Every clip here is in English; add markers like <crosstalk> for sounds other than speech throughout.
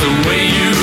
The way you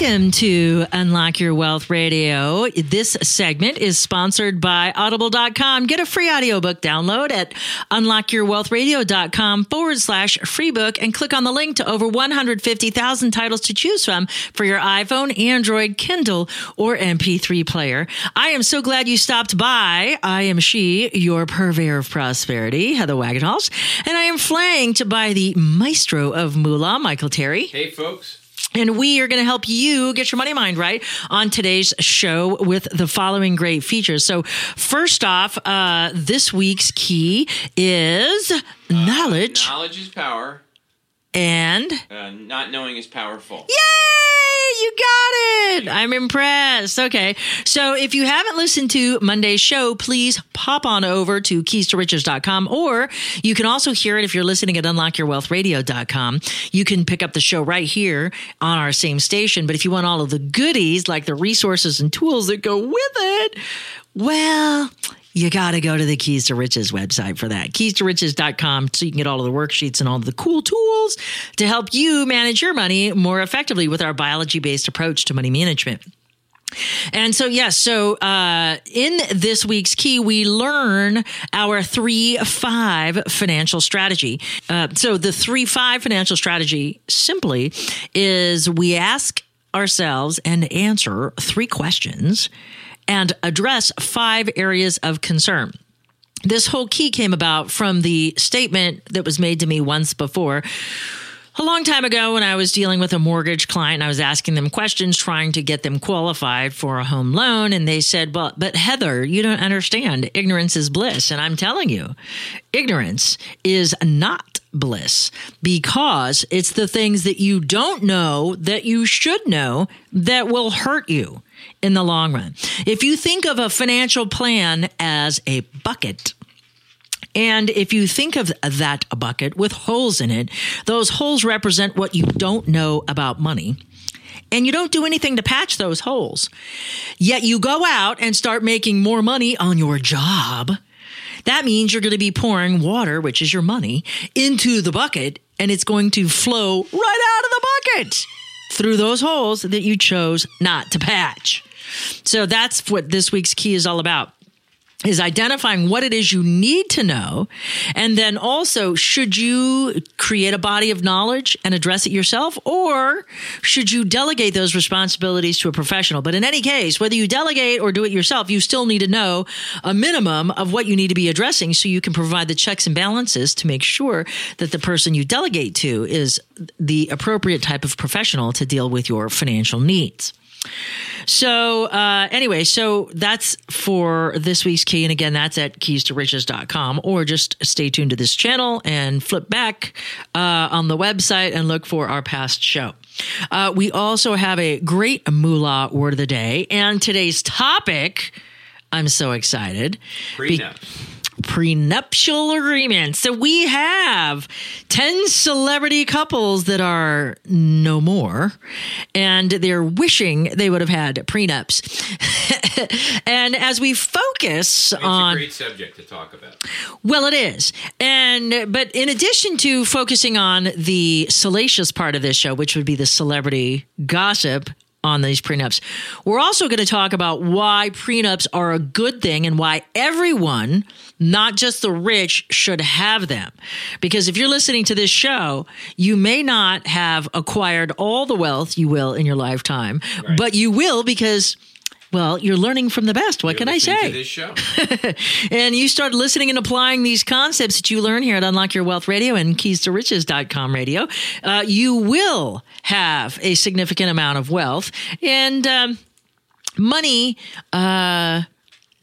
Welcome to Unlock Your Wealth Radio. This segment is sponsored by Audible.com. Get a free audiobook download at unlockyourwealthradio.com forward slash free book and click on the link to over 150,000 titles to choose from for your iPhone, Android, Kindle, or MP3 player. I am so glad you stopped by. I am she, your purveyor of prosperity, Heather Wagenhals, and I am flying to buy the maestro of moolah, Michael Terry. Hey, folks. And we are going to help you get your money mind right on today's show with the following great features. So, first off, uh, this week's key is knowledge Knowledge is power. And. Uh, not knowing is powerful. Yay! You got it! I'm impressed. Okay. So if you haven't listened to Monday's show, please pop on over to keys to riches.com or you can also hear it if you're listening at unlockyourwealthradio.com. You can pick up the show right here on our same station. But if you want all of the goodies like the resources and tools that go with it, well, you got to go to the Keys to Riches website for that. Keys to riches.com so you can get all of the worksheets and all the cool tools to help you manage your money more effectively with our biology based approach to money management. And so, yes, so uh, in this week's key, we learn our three five financial strategy. Uh, so, the three five financial strategy simply is we ask ourselves and answer three questions and address five areas of concern. This whole key came about from the statement that was made to me once before. A long time ago, when I was dealing with a mortgage client, I was asking them questions, trying to get them qualified for a home loan. And they said, Well, but Heather, you don't understand. Ignorance is bliss. And I'm telling you, ignorance is not bliss because it's the things that you don't know that you should know that will hurt you in the long run. If you think of a financial plan as a bucket, and if you think of that bucket with holes in it, those holes represent what you don't know about money. And you don't do anything to patch those holes. Yet you go out and start making more money on your job. That means you're going to be pouring water, which is your money, into the bucket, and it's going to flow right out of the bucket through those holes that you chose not to patch. So that's what this week's key is all about is identifying what it is you need to know. And then also, should you create a body of knowledge and address it yourself, or should you delegate those responsibilities to a professional? But in any case, whether you delegate or do it yourself, you still need to know a minimum of what you need to be addressing so you can provide the checks and balances to make sure that the person you delegate to is the appropriate type of professional to deal with your financial needs. So, uh, anyway, so that's for this week's key. And again, that's at keys to riches.com or just stay tuned to this channel and flip back uh, on the website and look for our past show. Uh, we also have a great moolah word of the day. And today's topic, I'm so excited. Prenup. Prenuptial agreements. So we have 10 celebrity couples that are no more, and they're wishing they would have had prenups. <laughs> and as we focus It's on a great subject to talk about. well, it is. And but in addition to focusing on the salacious part of this show, which would be the celebrity gossip on these prenups, we're also going to talk about why prenups are a good thing and why everyone, not just the rich, should have them. Because if you're listening to this show, you may not have acquired all the wealth you will in your lifetime, but you will because well, you're learning from the best. What You're can I say? This show. <laughs> and you start listening and applying these concepts that you learn here at Unlock Your Wealth Radio and keys to riches.com radio, uh, you will have a significant amount of wealth. And um, money uh,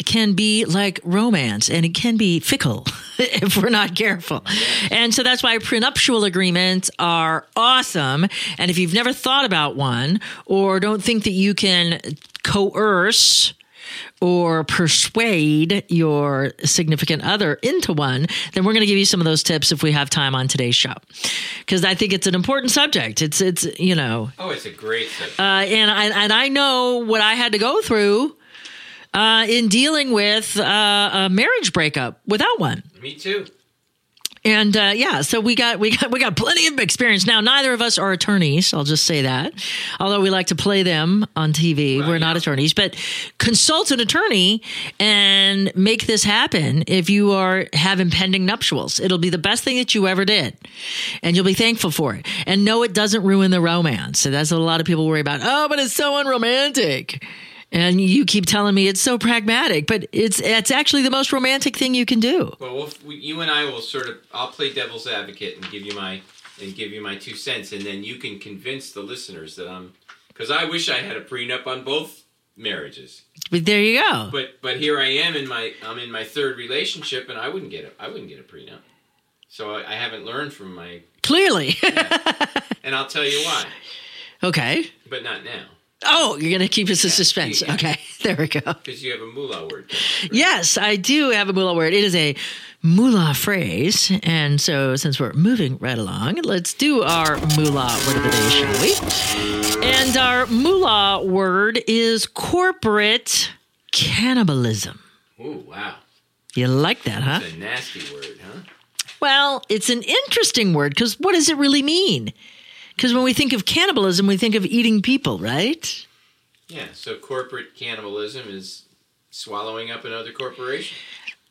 can be like romance and it can be fickle <laughs> if we're not careful. And so that's why prenuptial agreements are awesome. And if you've never thought about one or don't think that you can coerce, or persuade your significant other into one, then we're going to give you some of those tips if we have time on today's show. Because I think it's an important subject. It's it's you know, Oh, it's a great subject. uh, and I and I know what I had to go through uh, in dealing with uh, a marriage breakup without one. Me too. And uh, yeah, so we got we got we got plenty of experience. Now, neither of us are attorneys. I'll just say that. Although we like to play them on TV, Right, we're not yeah. attorneys. But consult an attorney and make this happen. If you are have impending nuptials, it'll be the best thing that you ever did, and you'll be thankful for it. And no, it doesn't ruin the romance. So that's what a lot of people worry about. Oh, but it's so unromantic. And you keep telling me it's so pragmatic, but it's it's actually the most romantic thing you can do. Well, we'll we, you and I will sort of. I'll play devil's advocate and give you my and give you my two cents, and then you can convince the listeners that I'm. Because I wish I had a prenup on both marriages, But there you go. but but here I am in my I'm in my third relationship, and I wouldn't get a I wouldn't get a prenup. So I, I haven't learned from my, Clearly. <laughs> and I'll tell you why, okay. but not now, Oh, you're going to keep us in suspense. yeah. Okay. <laughs> There we go. because you have a moolah word. Yes, I do have a moolah word. It is a moolah phrase. And so, since we're moving right along, let's do our moolah word of the day, shall we? And our moolah word is corporate cannibalism. Oh wow, You like that, huh? it's a nasty word, huh? Well, it's an interesting word because what does it really mean? Because when we think of cannibalism, we think of eating people, right? Yeah. So corporate cannibalism is swallowing up another corporation.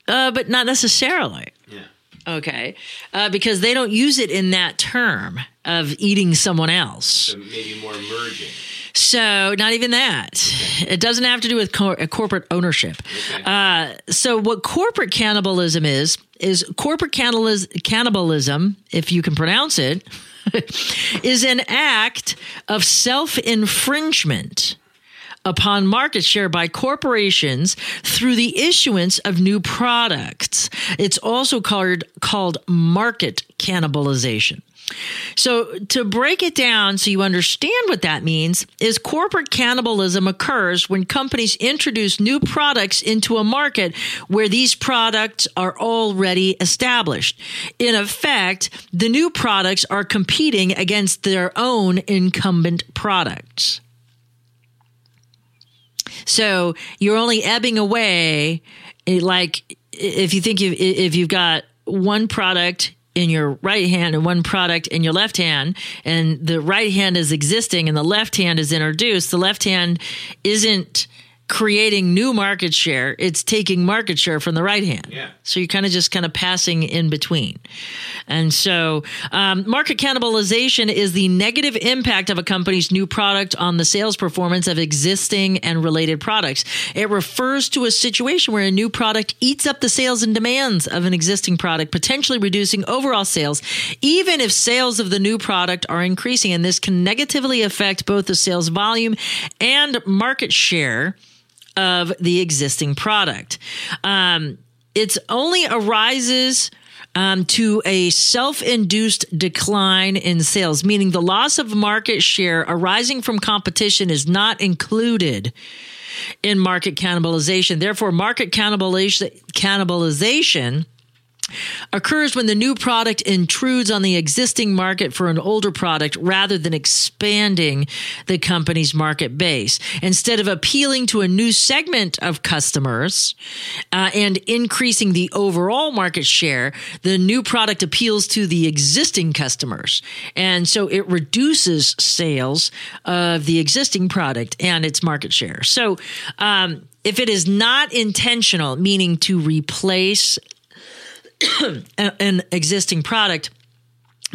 Uh, but not necessarily. Yeah. Okay. Uh, because they don't use it in that term of eating someone else. So maybe more merging. So, not even that. It doesn't have to do with cor- uh, corporate ownership. Okay. Uh, so, what corporate cannibalism is, is corporate cannibalis- cannibalism, if you can pronounce it, <laughs> is an act of self infringement upon market share by corporations through the issuance of new products. It's also called called market cannibalization. So, to break it down so you understand what that means, is corporate cannibalism occurs when companies introduce new products into a market where these products are already established. In effect, the new products are competing against their own incumbent products. So you're only ebbing away, eh, like if you think if, if you've got one product in your right hand and one product in your left hand, and the right hand is existing and the left hand is introduced, the left hand isn't creating new market share; it's taking market share from the right hand. Yeah. So you're kind of just kind of passing in between. And so, um, market cannibalization is the negative impact of a company's new product on the sales performance of existing and related products. It refers to a situation where a new product eats up the sales and demands of an existing product, potentially reducing overall sales, even if sales of the new product are increasing. And this can negatively affect both the sales volume and market share of the existing product. Um, it's only arises um, to a self induced decline in sales, meaning the loss of market share arising from competition is not included in market cannibalization. Therefore, market cannibalization, cannibalization occurs when the new product intrudes on the existing market for an older product rather than expanding the company's market base. Instead of appealing to a new segment of customers uh, and increasing the overall market share, the new product appeals to the existing customers. And so it reduces sales of the existing product and its market share. So, um, if it is not intentional, meaning to replace <coughs> an existing product,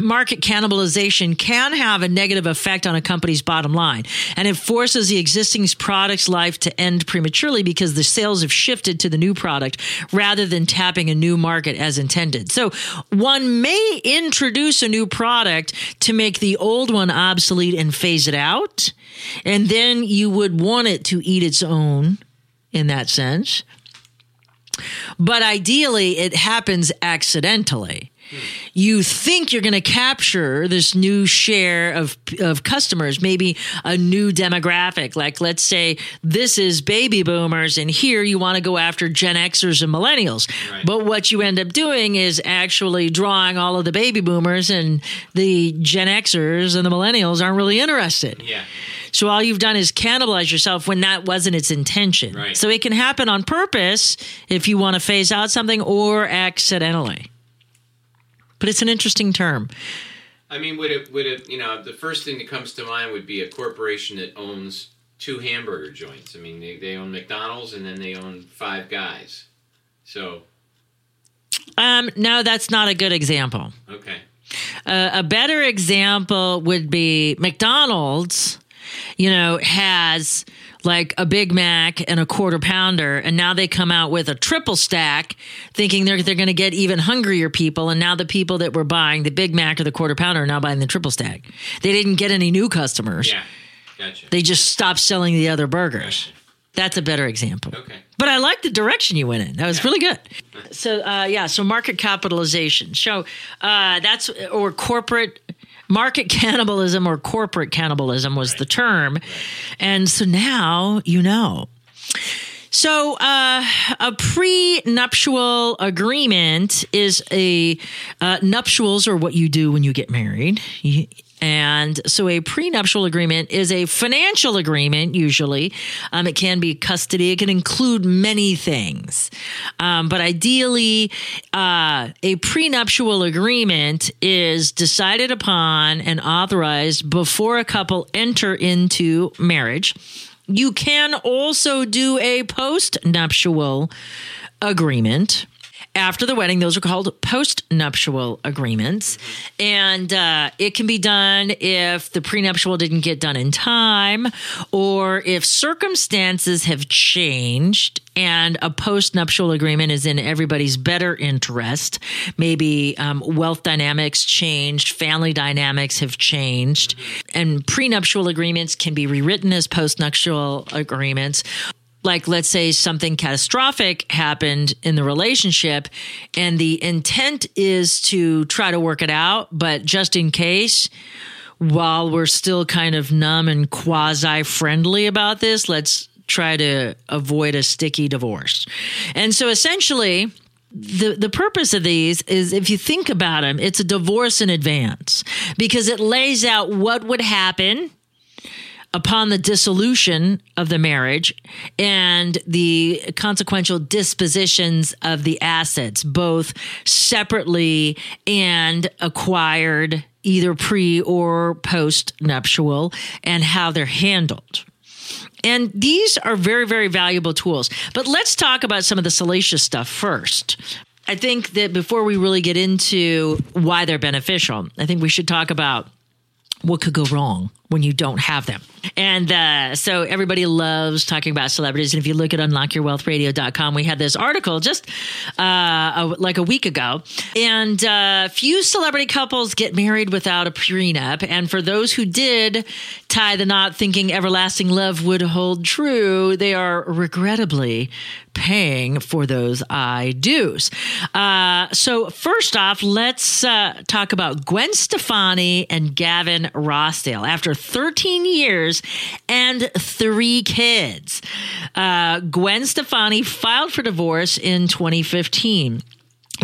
market cannibalization can have a negative effect on a company's bottom line and it forces the existing product's life to end prematurely because the sales have shifted to the new product rather than tapping a new market as intended. So one may introduce a new product to make the old one obsolete and phase it out. And then you would want it to eat its own in that sense. But ideally, it happens accidentally. You think you're going to capture this new share of, of customers, maybe a new demographic. Like, let's say this is baby boomers, and here you want to go after Gen Xers and millennials. Right. But what you end up doing is actually drawing all of the baby boomers, and the Gen Xers and the millennials aren't really interested. Yeah. So all you've done is cannibalize yourself when that wasn't its intention. Right. So it can happen on purpose if you want to phase out something or accidentally. But it's an interesting term. I mean, would it would it you know the first thing that comes to mind would be a corporation that owns two hamburger joints. I mean, they, they own McDonald's and then they own Five Guys. So Um, no, that's not a good example. okay, Uh, a better example would be McDonald's, you know, has like a Big Mac and a quarter pounder, and now they come out with a triple stack, thinking they're they're going to get even hungrier people. And now the people that were buying the Big Mac or the quarter pounder are now buying the triple stack. They didn't get any new customers. yeah, gotcha. They just stopped selling the other burgers. That's a better example. Okay. But I like the direction you went in. That was really good. So uh, yeah, so market capitalization. So uh, that's or corporate market cannibalism or corporate cannibalism was the term, and so now you know. So, uh, a prenuptial agreement is a uh, nuptials are what you do when you get married. You- and so, a prenuptial agreement is a financial agreement. Usually, um, it can be custody. It can include many things, um, but ideally, uh, a prenuptial agreement is decided upon and authorized before a couple enter into marriage. You can also do a post nuptial agreement. After the wedding, those are called post nuptial agreements. And uh, it can be done if the prenuptial didn't get done in time or if circumstances have changed and a post nuptial agreement is in everybody's better interest. Maybe um, wealth dynamics changed, family dynamics have changed, and prenuptial agreements can be rewritten as post nuptial agreements like let's say something catastrophic happened in the relationship and the intent is to try to work it out but just in case while we're still kind of numb and quasi friendly about this let's try to avoid a sticky divorce. And so essentially the the purpose of these is if you think about them it's a divorce in advance because it lays out what would happen upon the dissolution of the marriage and the consequential dispositions of the assets, both separately and acquired either pre or post nuptial, and how they're handled. And these are very, very valuable tools. But let's talk about some of the salacious stuff first. I think that before we really get into why they're beneficial, I think we should talk about what could go wrong when you don't have them. And uh, so everybody loves talking about celebrities. And if you look at unlockyourwealthradio.com, we had this article just uh, a, like a week ago. And uh, few celebrity couples get married without a prenup. And for those who did tie the knot thinking everlasting love would hold true, they are regrettably paying for those I do's. Uh, so, first off, let's uh, talk about Gwen Stefani and Gavin Rossdale. After 13 years and three kids. Uh, Gwen Stefani filed for divorce in 2015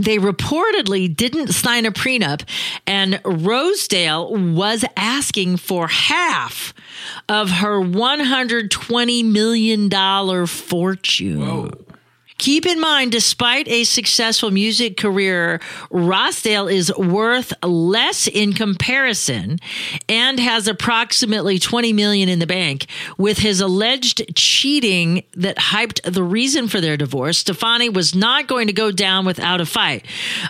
they reportedly didn't sign a prenup, and Rossdale was asking for half of her $120 million fortune. Keep in mind, despite a successful music career, Rossdale is worth less in comparison and has approximately 20 million in the bank. With his alleged cheating that hyped the reason for their divorce, Stefani was not going to go down without a fight.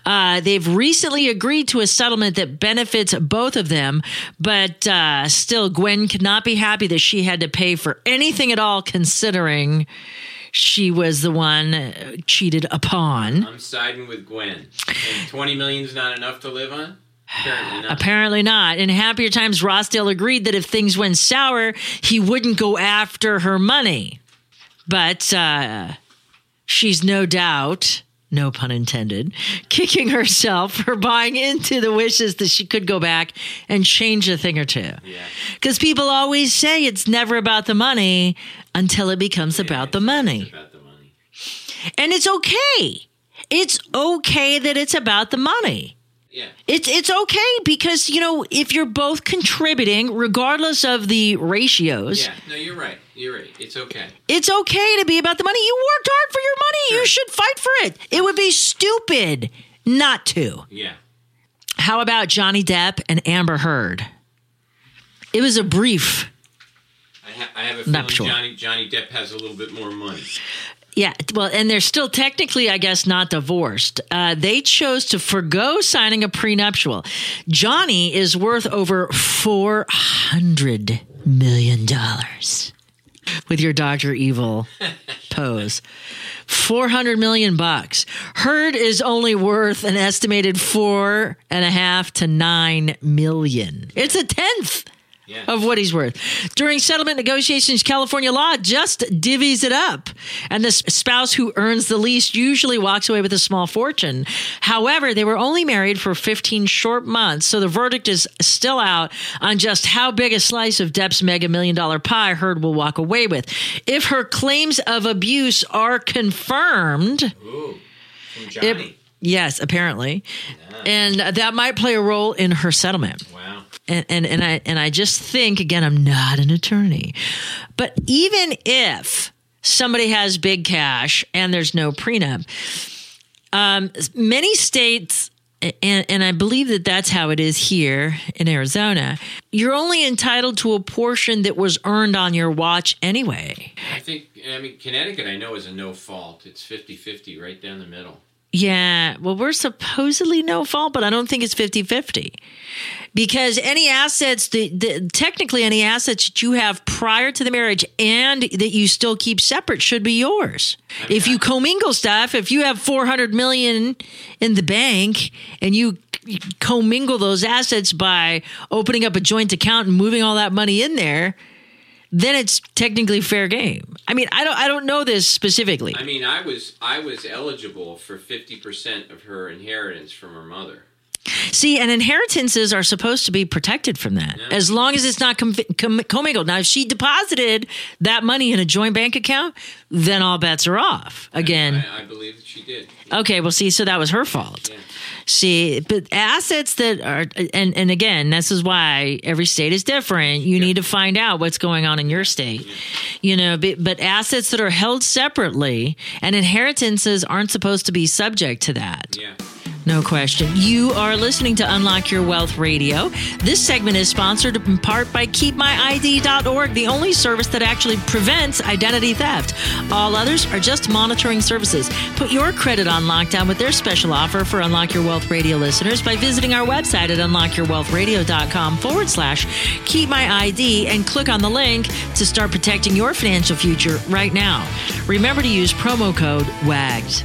Uh, they've recently agreed to a settlement that benefits both of them, but uh, still, Gwen cannot be happy that she had to pay for anything at all, considering she was the one uh, cheated upon. I'm siding with Gwen. And 20 million is not enough to live on? Apparently not. Apparently not. In happier times, Rossdale agreed that if things went sour, he wouldn't go after her money. But uh, she's no doubt, no pun intended, kicking herself for buying into the wishes that she could go back and change a thing or two. Because people always say it's never about the money until it becomes about the money. About the money. And it's okay. It's okay that it's about the money. Yeah. It's it's okay because you know if you're both contributing, regardless of the ratios, Yeah. No, you're right. You're right. It's okay. it's okay to be about the money. You worked hard for your money. You should fight for it. It would be stupid not to. Yeah. How about Johnny Depp and Amber Heard? It was a brief. I, ha- I have a feeling Nuptial. Johnny, Johnny Depp has a little bit more money. Yeah, well, and they're still technically, I guess, not divorced. Uh, they chose to forego signing a prenuptial. Johnny is worth over four hundred million dollars with your Doctor Evil <laughs> pose. Four hundred million bucks. Heard is only worth an estimated four and a half to nine million. It's a tenth Yeah. of what he's worth. During settlement negotiations, California law just divvies it up. And the spouse who earns the least usually walks away with a small fortune. However, they were only married for 15 short months, so the verdict is still out on just how big a slice of Depp's mega million dollar pie Heard will walk away with. If her claims of abuse are confirmed, Ooh. It, yes, apparently, and that might play a role in her settlement wow. And, and and I and I just think again I'm not an attorney, but even if somebody has big cash and there's no prenup, um, many states. And, and I believe that that's how it is here in Arizona. You're only entitled to a portion that was earned on your watch anyway. I think, I mean, Connecticut, I know, is a no fault. It's 50 50 right down the middle. Yeah, well, we're supposedly no fault, but I don't think it's 50 50. Because any assets, the, that, technically, any assets that you have prior to the marriage and that you still keep separate should be yours. If you commingle stuff, if you have 400 million in the bank and you commingle those assets by opening up a joint account and moving all that money in there, then it's technically fair game. I mean, I don't, I don't know this specifically. I mean, I was I was eligible for 50% of her inheritance from her mother. See, and inheritances are supposed to be protected from that as long as it's not com- com- commingled. Now, if she deposited that money in a joint bank account, then all bets are off. Again, I, I believe that she did. okay, well, see, so that was her fault. See, but assets that are, and, and again, this is why every state is different. You need to find out what's going on in your state, you know, but, but assets that are held separately and inheritances aren't supposed to be subject to that. Yeah. No question. You are listening to Unlock Your Wealth Radio. This segment is sponsored in part by KeepMyID.org, the only service that actually prevents identity theft. All others are just monitoring services. Put your credit on lockdown with their special offer for Unlock Your Wealth Radio listeners by visiting our website at unlockyourwealthradio.com forward slash keep my ID and click on the link to start protecting your financial future right now. Remember to use promo code WAGS.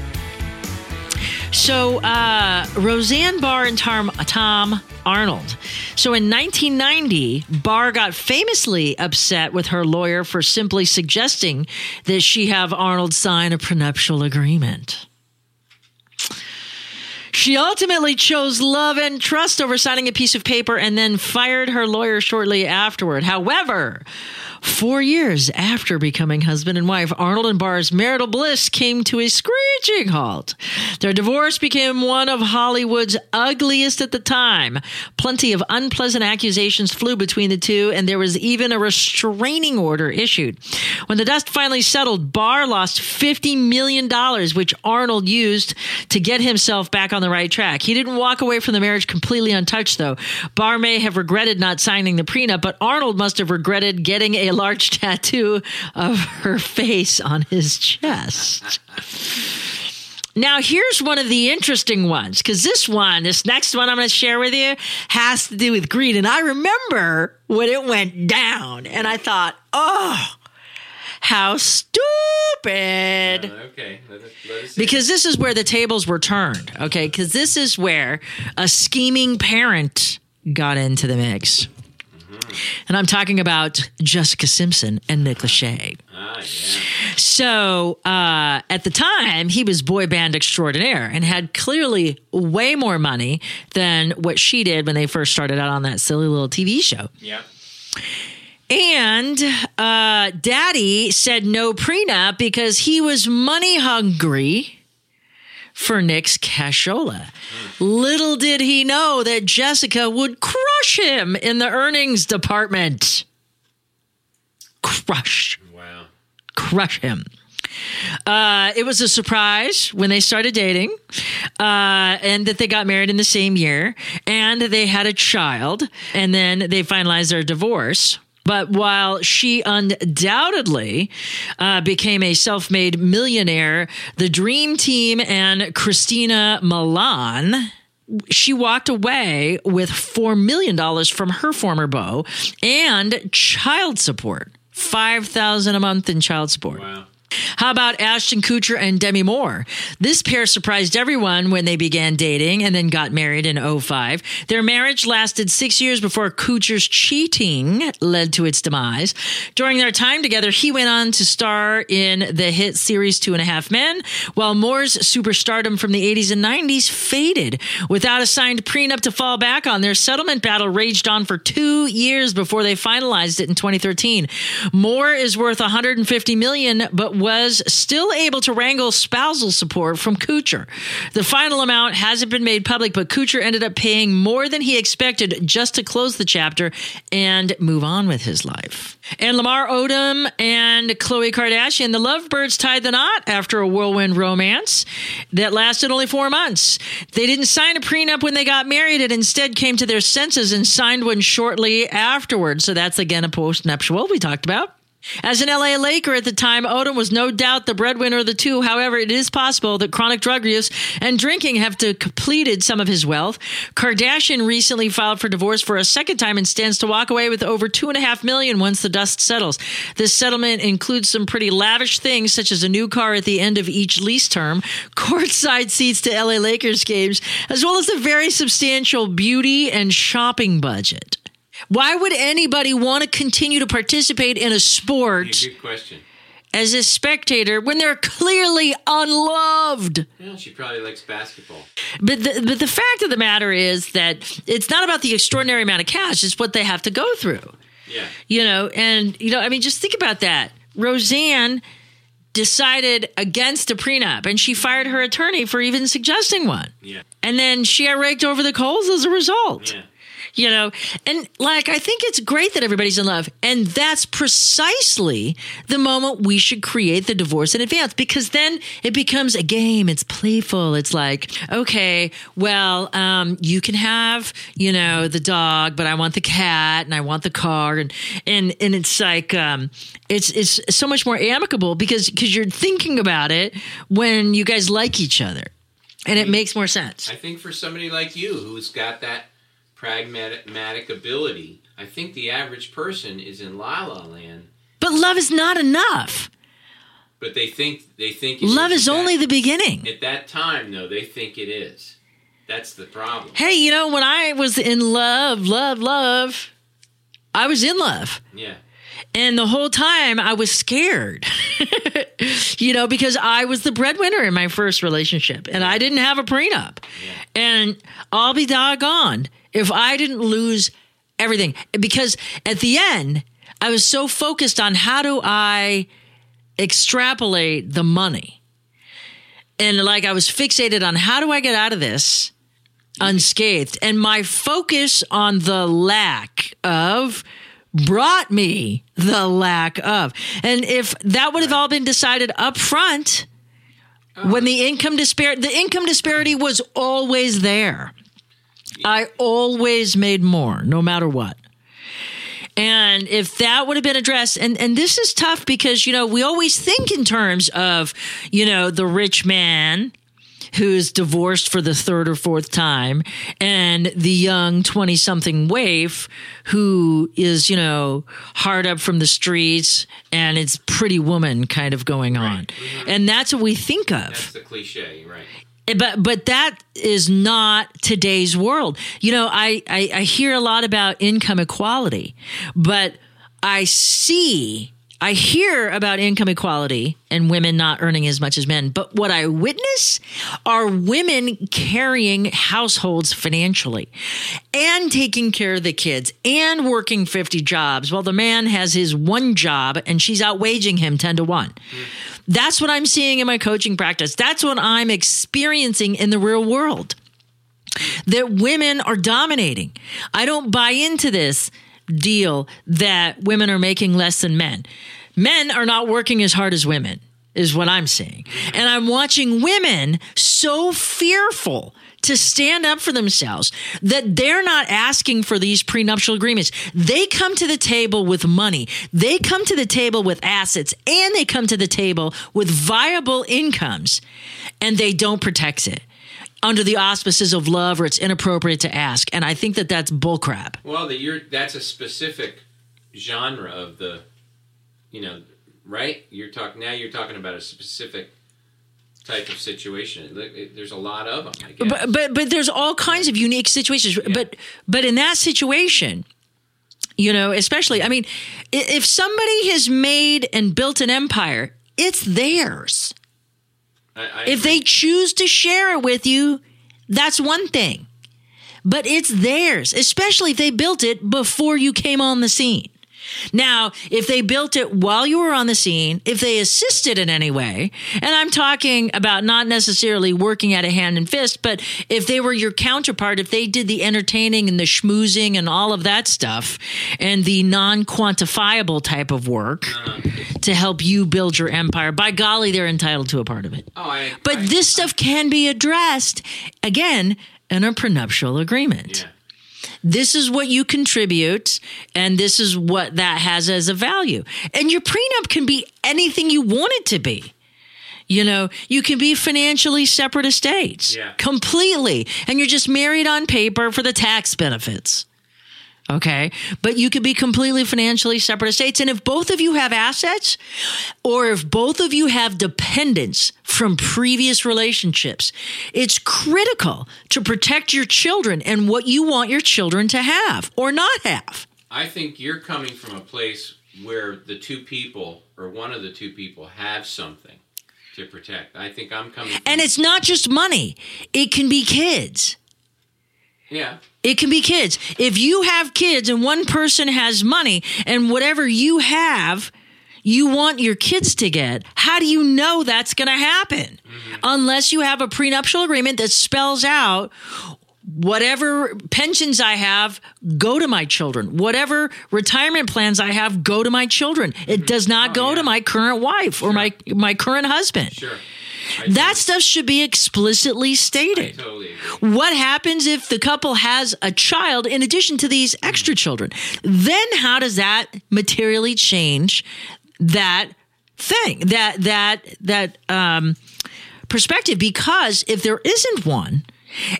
So, uh, Roseanne Barr and Tom, Tom Arnold. So, in 1990, Barr got famously upset with her lawyer for simply suggesting that she have Arnold sign a prenuptial agreement. She ultimately chose love and trust over signing a piece of paper and then fired her lawyer shortly afterward. However, Four years after becoming husband and wife, Arnold and Barr's marital bliss came to a screeching halt. Their divorce became one of Hollywood's ugliest at the time. Plenty of unpleasant accusations flew between the two, and there was even a restraining order issued. When the dust finally settled, Barr lost $50 million, which Arnold used to get himself back on the right track. He didn't walk away from the marriage completely untouched, though. Barr may have regretted not signing the prenup, but Arnold must have regretted getting a large <laughs> tattoo of her face on his chest. Now, here's one of the interesting ones because this one, this next one I'm going to share with you, has to do with greed. And I remember when it went down, and I thought, oh, how stupid. Okay. Let us, let us Because this is where the tables were turned, okay? Because this is where a scheming parent got into the mix. And I'm talking about Jessica Simpson and Nick Lachey. ah, yeah. So uh, at the time, he was boy band extraordinaire and had clearly way more money than what she did when they first started out on that silly little TV show. Yeah. And uh, daddy said no prenup because he was money hungry for Nick's cashola. Little did he know that Jessica would crush him in the earnings department. Crush Wow. crush him. Uh, it was a surprise when they started dating, uh, and that they got married in the same year, and they had a child, and then they finalized their divorce. But while she undoubtedly uh, became a self made millionaire, the Dream Team and Christina Milian she walked away with $4 million from her former beau and child support 5000 a month in child support. Wow. How about Ashton Kutcher and Demi Moore? This pair surprised everyone when they began dating and then got married in 05. Their marriage lasted six years before Kutcher's cheating led to its demise. During their time together, he went on to star in the hit series Two and a Half Men, while Moore's superstardom from the 80s and 90s faded. Without a signed prenup to fall back on, their settlement battle raged on for two years before they finalized it in 2013. Moore is worth 150 million, but was still able to wrangle spousal support from Kutcher. The final amount hasn't been made public, but Kutcher ended up paying more than he expected just to close the chapter and move on with his life. And Lamar Odom and Khloe Kardashian, the lovebirds tied the knot after a whirlwind romance that lasted only four months. They didn't sign a prenup when they got married and instead came to their senses and signed one shortly afterwards. So that's again a post nuptial we talked about. As an LA Laker at the time, Odom was no doubt the breadwinner of the two. However, it is possible that chronic drug use and drinking have depleted some of his wealth. Kardashian recently filed for divorce for a second time and stands to walk away with over two and a half million once the dust settles. This settlement includes some pretty lavish things, such as a new car at the end of each lease term, <laughs> courtside seats to LA Lakers games, as well as a very substantial beauty and shopping budget. Why would anybody want to continue to participate in a sport Good question. as a spectator when they're clearly unloved? Well, she probably likes basketball. But the, but the fact of the matter is that it's not about the extraordinary amount of cash, it's what they have to go through. Yeah. You know, and, you know, I mean, just think about that. Roseanne decided against a prenup and she fired her attorney for even suggesting one. Yeah. And then she got raked over the coals as a result. Yeah. You know, and like I think it's great that everybody's in love, and that's precisely the moment we should create the divorce in advance because then it becomes a game. It's playful. It's like, okay, well, um, you can have you know the dog, but I want the cat and I want the car, and and and it's like um, it's it's so much more amicable because because you're thinking about it when you guys like each other, and it makes more sense. I think for somebody like you who's got that pragmatic ability, I think the average person is in La La Land, But love is not enough. but they think they think it Love is only the beginning. at that time though. They think it is. That's the problem. Hey, you know, when I was in love, love, love, I was in love. Yeah. And the whole time I was scared, <laughs> you know, because I was the breadwinner in my first relationship and I didn't have a prenup. Yeah. And I'll be doggone if I didn't lose everything. Because at the end, I was so focused on how do I extrapolate the money. And like I was fixated on how do I get out of this unscathed. And my focus on the lack of brought me the lack of. And if that would have all been decided up front, when uh-huh. the income disparity the income disparity was always there. I always made more, no matter what. And if that would have been addressed, and, and this is tough because, you know, we always think in terms of, you know, the rich man who's divorced for the third or fourth time and the young 20 something waif who is, you know, hard up from the streets and it's pretty woman kind of going on. And that's what we think of That's the cliche, right? Eh, but but that is not today's world. You know I, I i hear a lot about income equality but i see i hear about income equality and women not earning as much as men. But what i witness are women carrying households financially and taking care of the kids and working 50 jobs while the man has his one job and she's outwaging him 10 to 1 that's what I'm seeing in my coaching practice. That's what I'm experiencing in the real world. That women are dominating. I don't buy into this deal that women are making less than men. Men are not working as hard as women, is what I'm seeing. And I'm watching women so fearful to stand up for themselves that they're not asking for these prenuptial agreements. They come to the table with money, they come to the table with assets, and they come to the table with viable incomes, and they don't protect it under the auspices of love or it's inappropriate to ask. And I think that that's bullcrap. Well, that you're that's a specific genre of the, you know, right? You're talking now. You're talking about a specific type of situation. There's a lot of them. But but but there's all kinds of unique situations. But but in that situation, you know, especially, I mean, if somebody has made and built an empire, it's theirs. I, I If agree. they choose to share it with you, that's one thing. But it's theirs, especially if they built it before you came on the scene. Now, if they built it while you were on the scene, if they assisted in any way, and I'm talking about not necessarily working at a hand and fist, but if they were your counterpart, if they did the entertaining and the schmoozing and all of that stuff, and the non quantifiable type of work uh-huh. to help you build your empire, by golly, they're entitled to a part of it. oh, I, But I- this stuff can be addressed again in a prenuptial agreement. yeah. This is what you contribute, and this is what that has as a value. And your prenup can be anything you want it to be. You know, you can be financially separate estates Yeah. completely, and you're just married on paper for the tax benefits. Okay. But you could be completely financially separate estates. And if both of you have assets, or if both of you have dependents from previous relationships, it's critical to protect your children and what you want your children to have or not have. I think you're coming from a place where the two people or one of the two people have something to protect. I think I'm coming. And it's not just money, it can be kids. yeah. It can be kids. If you have kids and one person has money and whatever you have, you want your kids to get, how do you know that's going to happen? Mm-hmm. Unless you have a prenuptial agreement that spells out whatever pensions I have, go to my children. Whatever retirement plans I have, go to my children. It mm-hmm. does not oh, go to my current wife or my my current husband. Sure. That stuff should be explicitly stated. Totally. What happens if the couple has a child in addition to these extra children? Then how does that materially change that thing, that that that um, perspective? Because if there isn't one,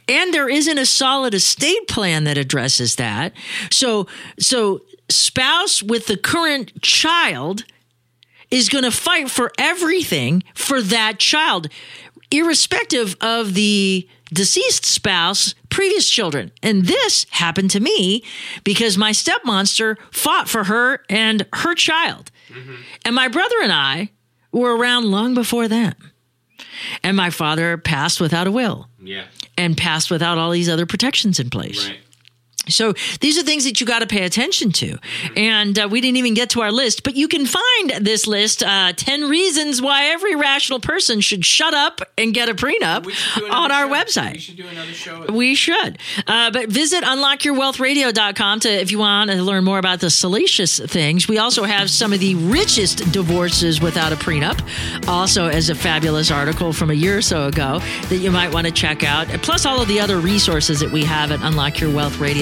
and there isn't a solid estate plan that addresses that, so so spouse with the current child is going to fight for everything for that child, irrespective of the deceased spouse, previous children. And this happened to me because my step monster fought for her and her child. Mm-hmm. And my brother and I were around long before them. And my father passed without a will Yeah. and passed without all these other protections in place. Right. So these are things that you got to pay attention to. And uh, we didn't even get to our list, but you can find this list uh, 10 reasons why every rational person should shut up and get a prenup We should do on our show. website. We should do another show. We should. Uh, but visit unlockyourwealthradio.com to if you want to learn more about the salacious things. We also have some of the richest divorces without a prenup, also as a fabulous article from a year or so ago that you might want to check out. Plus all of the other resources that we have at